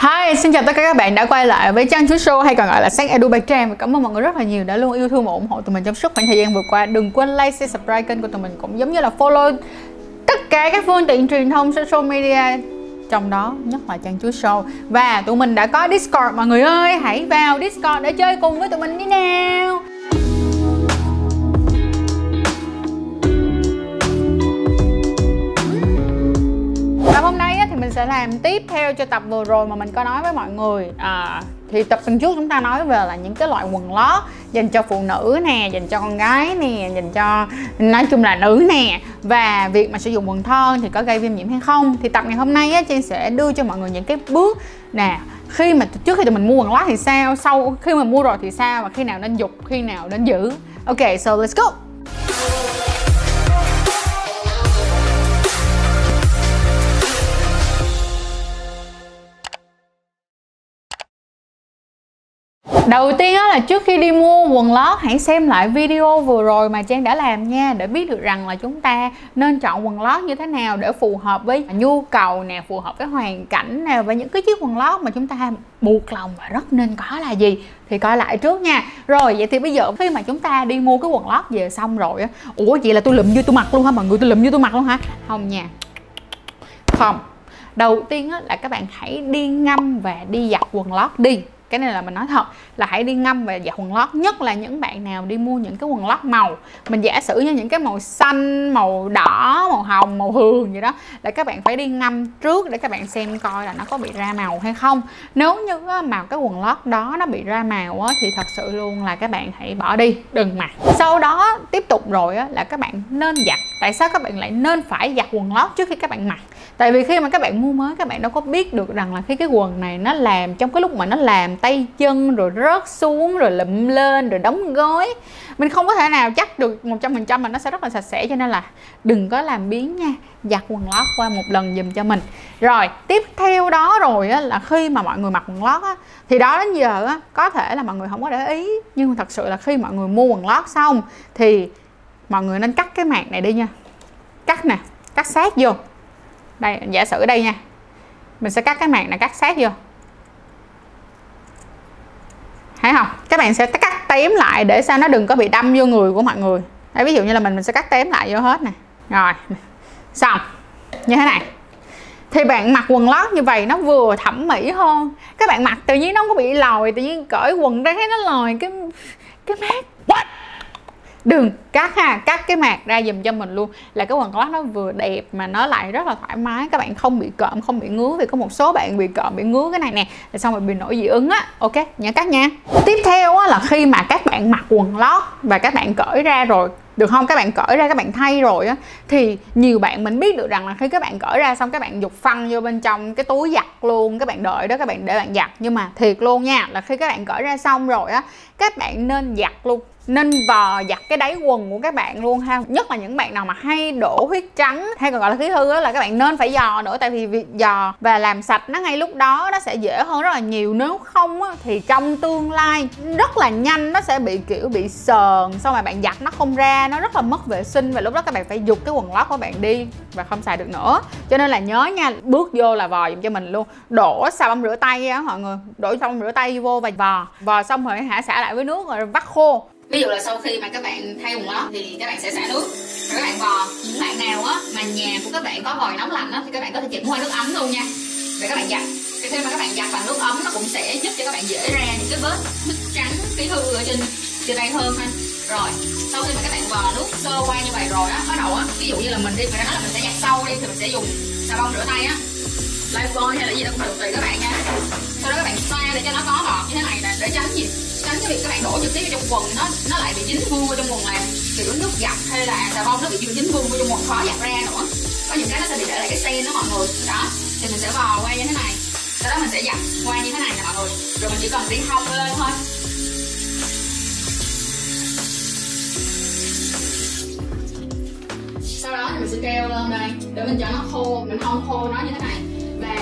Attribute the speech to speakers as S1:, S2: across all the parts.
S1: Hi, xin chào tất cả các bạn đã quay lại với Trang Chuối Show hay còn gọi là Sách Edu Bạch Trang và cảm ơn mọi người rất là nhiều đã luôn yêu thương và ủng hộ tụi mình trong suốt khoảng thời gian vừa qua. Đừng quên like, share, subscribe kênh của tụi mình cũng giống như là follow tất cả các phương tiện truyền thông social media trong đó nhất là Trang Chuối Show và tụi mình đã có Discord mọi người ơi hãy vào Discord để chơi cùng với tụi mình đi nào. Sẽ làm tiếp theo cho tập vừa rồi mà mình có nói với mọi người. À, Thì tập tuần trước chúng ta nói về là những cái loại quần lót Dành cho phụ nữ nè, dành cho con gái nè, dành cho nói chung là nữ nè. Và việc mà sử dụng quần thon thì có gây viêm nhiễm hay không? Thì tập ngày hôm nay á, chị sẽ đưa cho mọi người những cái bước nè. Khi mà trước khi tụi mình mua quần lót thì sao? Sau khi mà mua rồi thì sao? Và khi nào nên dục khi nào nên giữ? Ok so let's go! Đầu tiên á là trước khi đi mua quần lót hãy xem lại video vừa rồi mà Trang đã làm nha để biết được rằng là chúng ta nên chọn quần lót như thế nào để phù hợp với nhu cầu nè, phù hợp với hoàn cảnh nè và những cái chiếc quần lót mà chúng ta buộc lòng và rất nên có là gì thì coi lại trước nha. Rồi vậy thì bây giờ khi mà chúng ta đi mua cái quần lót về xong rồi á ủa vậy là tôi lụm như tôi mặc luôn hả mọi người? Tôi lụm như tôi mặc luôn hả? Không nha. Không. Đầu tiên á là các bạn hãy đi ngâm và đi giặt quần lót đi cái này là mình nói thật là hãy đi ngâm và giặt quần lót nhất là những bạn nào đi mua những cái quần lót màu. Mình giả sử như những cái màu xanh màu đỏ màu hồng màu hường gì đó là các bạn phải đi ngâm trước để các bạn xem coi là nó có bị ra màu hay không. Nếu như mà cái quần lót đó nó bị ra màu á, thì thật sự luôn là các bạn hãy bỏ đi đừng mặc. Sau đó tiếp tục rồi á, là các bạn nên giặt. Tại sao các bạn lại nên phải giặt quần lót trước khi các bạn mặc? Tại vì khi mà các bạn mua mới các bạn đâu có biết được rằng là khi cái quần này nó làm trong cái lúc mà nó làm tay chân rồi rớt xuống rồi lụm lên rồi đóng gói mình không có thể nào chắc được một trăm phần trăm mà nó sẽ rất là sạch sẽ. Cho nên là đừng có làm biến nha giặt quần lót qua một lần dùm cho mình. Rồi tiếp theo đó rồi á, là khi mà mọi người mặc quần lót á, thì đó đến giờ á, có thể là mọi người không có để ý. Nhưng thật sự là khi mọi người mua quần lót xong thì mọi người nên cắt cái mạc này đi nha. Cắt nè cắt sát vô đây giả sử đây nha. Mình sẽ cắt cái mạc này cắt sát vô. Thấy không? Các bạn sẽ cắt tém lại để sao nó đừng có bị đâm vô người của mọi người. Đấy, ví dụ như là mình mình sẽ cắt tém lại vô hết nè. Rồi. Xong. Như thế này. Thì bạn mặc quần lót như vậy nó vừa thẩm mỹ hơn. Các bạn mặc tự nhiên nó không có bị lòi tự nhiên cởi quần ra thấy nó lòi cái cái mát. What? Đừng cắt ha cắt cái mạc ra dùm cho mình luôn. Là cái quần lót nó vừa đẹp mà nó lại rất là thoải mái. Các bạn không bị cộm không bị ngứa vì có một số bạn bị cộm bị ngứa cái này nè. Là xong rồi bị nổi dị ứng á. Ok nhớ cắt nha. Tiếp theo á, là khi mà các bạn mặc quần lót và các bạn cởi ra rồi được không? Các bạn cởi ra các bạn thay rồi á thì nhiều bạn mình biết được rằng là khi các bạn cởi ra xong các bạn dục phăng vô bên trong cái túi giặt luôn các bạn đợi đó các bạn để bạn giặt. Nhưng mà thiệt luôn nha là khi các bạn cởi ra xong rồi á các bạn nên giặt luôn nên vò giặt cái đáy quần của các bạn luôn ha. Nhất là những bạn nào mà hay đổ huyết trắng hay còn gọi là khí hư đó là các bạn nên phải dò nữa tại vì việc dò và làm sạch nó ngay lúc đó nó sẽ dễ hơn rất là nhiều. Nếu không á, thì trong tương lai rất là nhanh nó sẽ bị kiểu bị sờn xong rồi bạn giặt nó không ra nó rất là mất vệ sinh và lúc đó các bạn phải dục cái quần lót của bạn đi và không xài được nữa. Cho nên là nhớ nha bước vô là vò giùm cho mình luôn. Đổ xà bông rửa tay á mọi người. Đổ xà bông rửa tay vô và vò. Vò xong rồi hả xả lại với nước rồi vắt khô ví dụ là sau khi mà các bạn thay quần lót thì các bạn sẽ xả nước rồi các bạn vò những bạn nào á mà nhà của các bạn có vòi nóng lạnh á thì các bạn có thể chuyển qua nước ấm luôn nha để các bạn giặt cái khi mà các bạn giặt bằng nước ấm nó cũng sẽ giúp cho các bạn dễ ra những cái vết nứt trắng cái hư ở trên trên tay hơn ha rồi sau khi mà các bạn vò nước sơ qua như vậy rồi á bắt đầu á ví dụ như là mình đi phải nói là mình sẽ giặt sâu đi thì mình sẽ dùng xà bông rửa tay á lifebuoy hay là gì đó cũng được tùy các bạn nha sau đó các bạn xoa để cho nó có bọt như thế này nè để tránh gì? Tránh cái việc các bạn đổ trực tiếp vào trong quần, nó nó lại bị dính vương vào trong quần làm kiểu nước giặt hay là xà bông nó bị dính vương vào trong quần khó giặt ra nữa. Có những cái nó sẽ bị để lại cái sen đó mọi người. Đó, thì mình sẽ vò qua như thế này. Sau đó mình sẽ giặt qua như thế này nè mọi người. Rồi mình chỉ cần đi hông lên thôi. Sau đó thì mình sẽ treo lên đây, để mình cho nó khô, mình không khô nó như thế này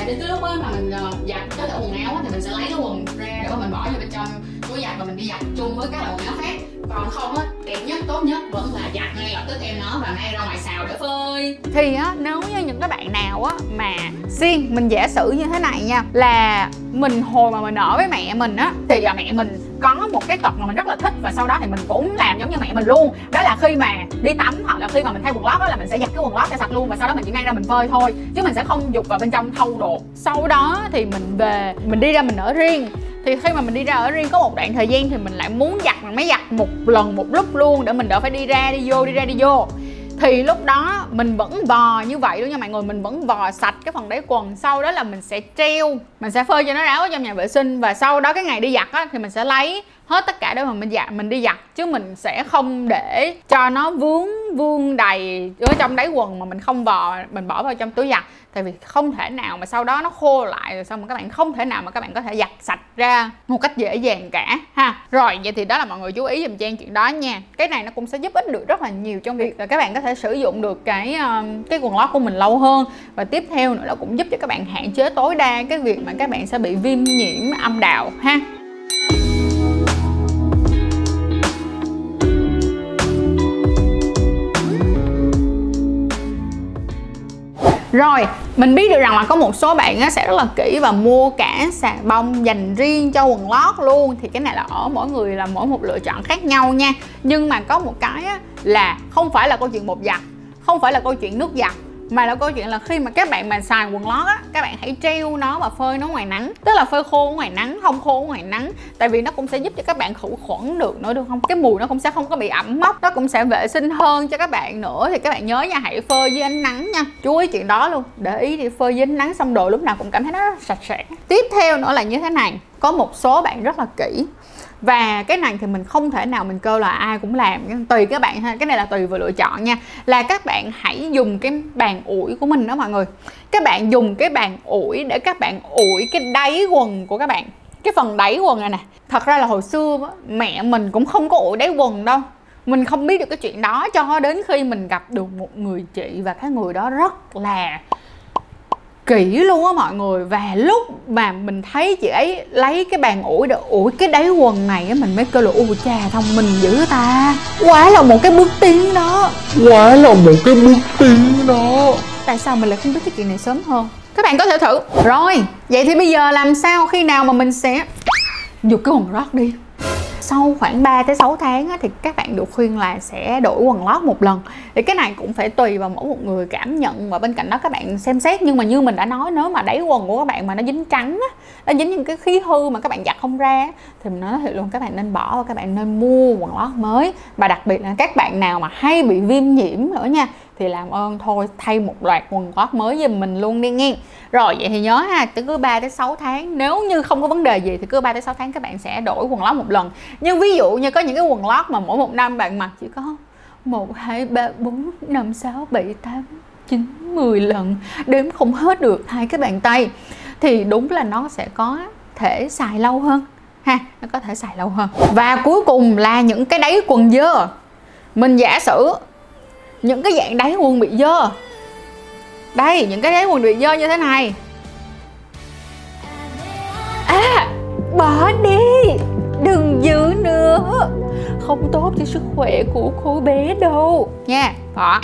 S1: đến cái lúc mà mình uh, giặt cái loại quần áo thì mình sẽ lấy cái quần ra để mà mình bỏ vô bên trong túi giặt và mình đi giặt chung với các loại quần áo khác. Còn không á đẹp nhất tốt nhất vẫn là giặt ngay lập tức em nó và mang ra ngoài xào để phơi. Thì á nếu như những cái bạn nào á mà riêng mình giả sử như thế này nha là mình hồi mà mình ở với mẹ mình á thì giờ mẹ mình có một cái tập mà mình rất là thích và sau đó thì mình cũng làm giống như mẹ mình luôn. Đó là khi mà đi tắm hoặc là khi mà mình thay quần lót đó là mình sẽ giặt cái quần lót cho sạch luôn và sau đó mình chỉ mang ra mình phơi thôi, chứ mình sẽ không dục vào bên trong thâu đồ sau đó thì mình về, mình đi ra mình ở riêng. Thì khi mà mình đi ra ở riêng có một đoạn thời gian thì mình lại muốn giặt, mình mới giặt một lần một lúc luôn để mình đỡ phải đi ra, đi vô, đi ra, đi vô thì lúc đó mình vẫn vò như vậy luôn nha mọi người. Mình vẫn vò sạch cái phần đáy quần. Sau đó là mình sẽ treo, mình sẽ phơi cho nó ráo trong nhà vệ sinh. Và sau đó cái ngày đi giặt á, thì mình sẽ lấy hết tất cả để mà mình giặt mình đi giặt chứ mình sẽ không để cho nó vướng vương đầy ở trong đáy quần mà mình không vò, mình bỏ vào trong túi giặt. Tại vì không thể nào mà sau đó nó khô lại rồi xong mà các bạn, không thể nào mà các bạn có thể giặt sạch ra một cách dễ dàng cả, ha. Rồi, vậy thì đó là mọi người chú ý dùm trang chuyện đó nha. Cái này nó cũng sẽ giúp ích được rất là nhiều trong việc là các bạn có thể sử dụng được cái cái quần lót của mình lâu hơn. Và tiếp theo nữa là cũng giúp cho các bạn hạn chế tối đa cái việc mà các bạn sẽ bị viêm nhiễm âm đạo, ha. Rồi, mình biết được rằng là có một số bạn sẽ rất là kỹ và mua cả xà bông dành riêng cho quần lót luôn. Thì cái này là ở mỗi người là mỗi một lựa chọn khác nhau nha. Nhưng mà có một cái là không phải là câu chuyện bột giặt Không phải là câu chuyện nước giặt mà là câu chuyện là khi mà các bạn mà xài quần lót á, các bạn hãy treo nó và phơi nó ngoài nắng. Tức là phơi khô ngoài nắng, không khô ngoài nắng. Tại vì nó cũng sẽ giúp cho các bạn khử khuẩn được nữa, được không? Cái mùi nó cũng sẽ không có bị ẩm mốc, nó cũng sẽ vệ sinh hơn cho các bạn nữa. Thì các bạn nhớ nha, hãy phơi dưới ánh nắng nha. Chú ý chuyện đó luôn, để ý thì phơi dưới ánh nắng xong đồ lúc nào cũng cảm thấy nó rất sạch sẽ. Tiếp theo nữa là như thế này có một số bạn rất là kỹ. Và cái này thì mình không thể nào mình kêu là ai cũng làm. Tùy các bạn ha. Cái này là tùy vào lựa chọn nha. Là các bạn hãy dùng cái bàn ủi của mình đó mọi người. Các bạn dùng cái bàn ủi để các bạn ủi cái đáy quần của các bạn. Cái phần đáy quần này nè. Thật ra là hồi xưa mẹ mình cũng không có ủi đáy quần đâu. Mình không biết được cái chuyện đó cho đến khi mình gặp được một người chị và cái người đó rất là kỹ luôn á mọi người. Và lúc mà mình thấy chị ấy lấy cái bàn ủi để ủi cái đáy quần này á mình mới kêu là u cha thông minh dữ ta. Quá là một cái bước tiến đó.
S2: Quá là một cái bước tiến đó.
S1: Tại sao mình lại không biết cái chuyện này sớm hơn? Các bạn có thể thử. Rồi vậy thì bây giờ làm sao khi nào mà mình sẽ dục cái quần rót đi sau khoảng 3 tới 6 tháng á, thì các bạn được khuyên là sẽ đổi quần lót một lần. Thì cái này cũng phải tùy vào mỗi một người cảm nhận và bên cạnh đó các bạn xem xét. Nhưng mà như mình đã nói nếu mà đáy quần của các bạn mà nó dính trắng á, nó dính những cái khí hư mà các bạn giặt không ra thì mình nói thiệt luôn các bạn nên bỏ và các bạn nên mua quần lót mới. Và đặc biệt là các bạn nào mà hay bị viêm nhiễm nữa nha thì làm ơn thôi thay một loạt quần lót mới giùm mình luôn đi nghe. Rồi vậy thì nhớ ha cứ 3 tới 6 tháng nếu như không có vấn đề gì thì cứ 3 tới 6 tháng các bạn sẽ đổi quần lót một lần. Nhưng ví dụ như có những cái quần lót mà mỗi một năm bạn mặc chỉ có 1, 2, 3, 4, 5, 6, 7, 8, 9, 10 lần đếm không hết được hai cái bàn tay thì đúng là nó sẽ có thể xài lâu hơn ha nó có thể xài lâu hơn. Và cuối cùng là những cái đáy quần dơ. Mình giả sử những cái dạng đáy quần bị dơ. Đây, những cái đáy quần bị dơ như thế này. À bỏ đi. Đừng giữ nữa. Không tốt cho sức khỏe của cô bé đâu. Nha, bỏ.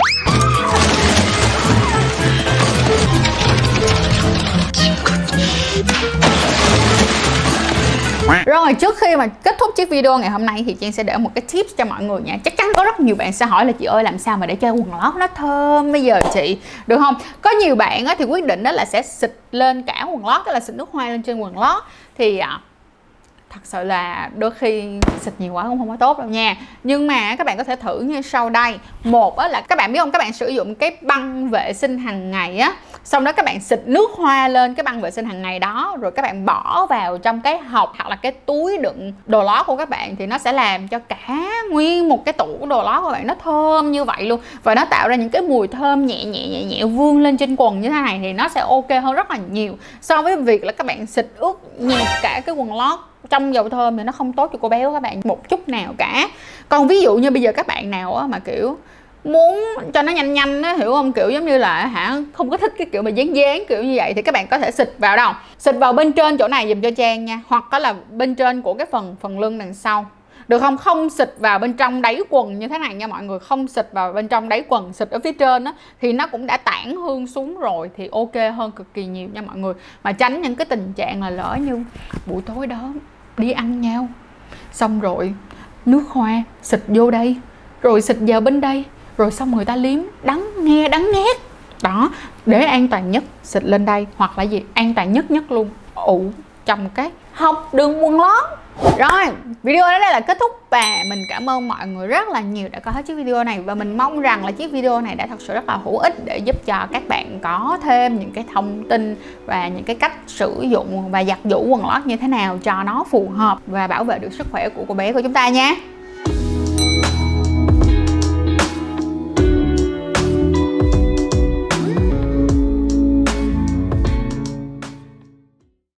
S1: Rồi, trước khi mà kết thúc chiếc video ngày hôm nay thì Trang sẽ để một cái tips cho mọi người nha. Chắc chắn có rất nhiều bạn sẽ hỏi là chị ơi, làm sao mà để cho quần lót nó thơm bây giờ chị? Được không? Có nhiều bạn thì quyết định đó là sẽ xịt lên cả quần lót, Tức là xịt nước hoa lên trên quần lót. Thì à, thật sự là đôi khi xịt nhiều quá cũng không có tốt đâu nha. Nhưng mà các bạn có thể thử như sau đây. Một là các bạn biết không? Các bạn sử dụng cái băng vệ sinh hàng ngày á. Xong đó các bạn xịt nước hoa lên cái băng vệ sinh hàng ngày đó, rồi các bạn bỏ vào trong cái hộp hoặc là cái túi đựng đồ lót của các bạn thì nó sẽ làm cho cả nguyên một cái tủ đồ lót của bạn nó thơm như vậy luôn. Và nó tạo ra những cái mùi thơm nhẹ nhẹ nhẹ nhẹ vương lên trên quần như thế này thì nó sẽ ok hơn rất là nhiều so với việc là các bạn xịt ướt nhẹp cả cái quần lót trong dầu thơm thì nó không tốt cho cô bé của các bạn, một chút nào cả. Còn ví dụ như bây giờ các bạn nào á mà, kiểu, muốn cho nó nhanh nhanh á, hiểu không? Kiểu giống như là hả, không có thích cái kiểu mà dán dán kiểu như vậy thì các bạn có thể xịt vào đâu. Xịt vào bên trên chỗ này dùm cho trang nha, hoặc có là bên trên của cái phần phần lưng đằng sau. Được không? Không xịt vào bên trong đáy quần như thế này nha mọi người, không xịt vào bên trong đáy quần, xịt ở phía trên á, thì nó cũng đã tản hương xuống rồi thì ok hơn cực kỳ nhiều nha mọi người. Mà tránh những cái tình trạng là lỡ như buổi tối đó đi ăn nhau. Xong rồi, nước hoa, xịt vô đây, rồi xịt vào bên đây, rồi xong người ta liếm, đắng nghe, đắng nghét đó, để an toàn nhất, xịt lên đây, hoặc là gì, an toàn nhất nhất luôn. Ủ trong cái, học đường quần lót rồi, video đến đây là kết thúc và mình cảm ơn mọi người rất là nhiều đã coi hết chiếc video này. Và mình mong rằng là chiếc video này đã thật sự rất là hữu ích để giúp cho các bạn có thêm những cái thông tin và những cái cách sử dụng và giặt giũ quần lót như thế nào cho nó phù hợp và bảo vệ được sức khỏe của cô bé của chúng ta nha.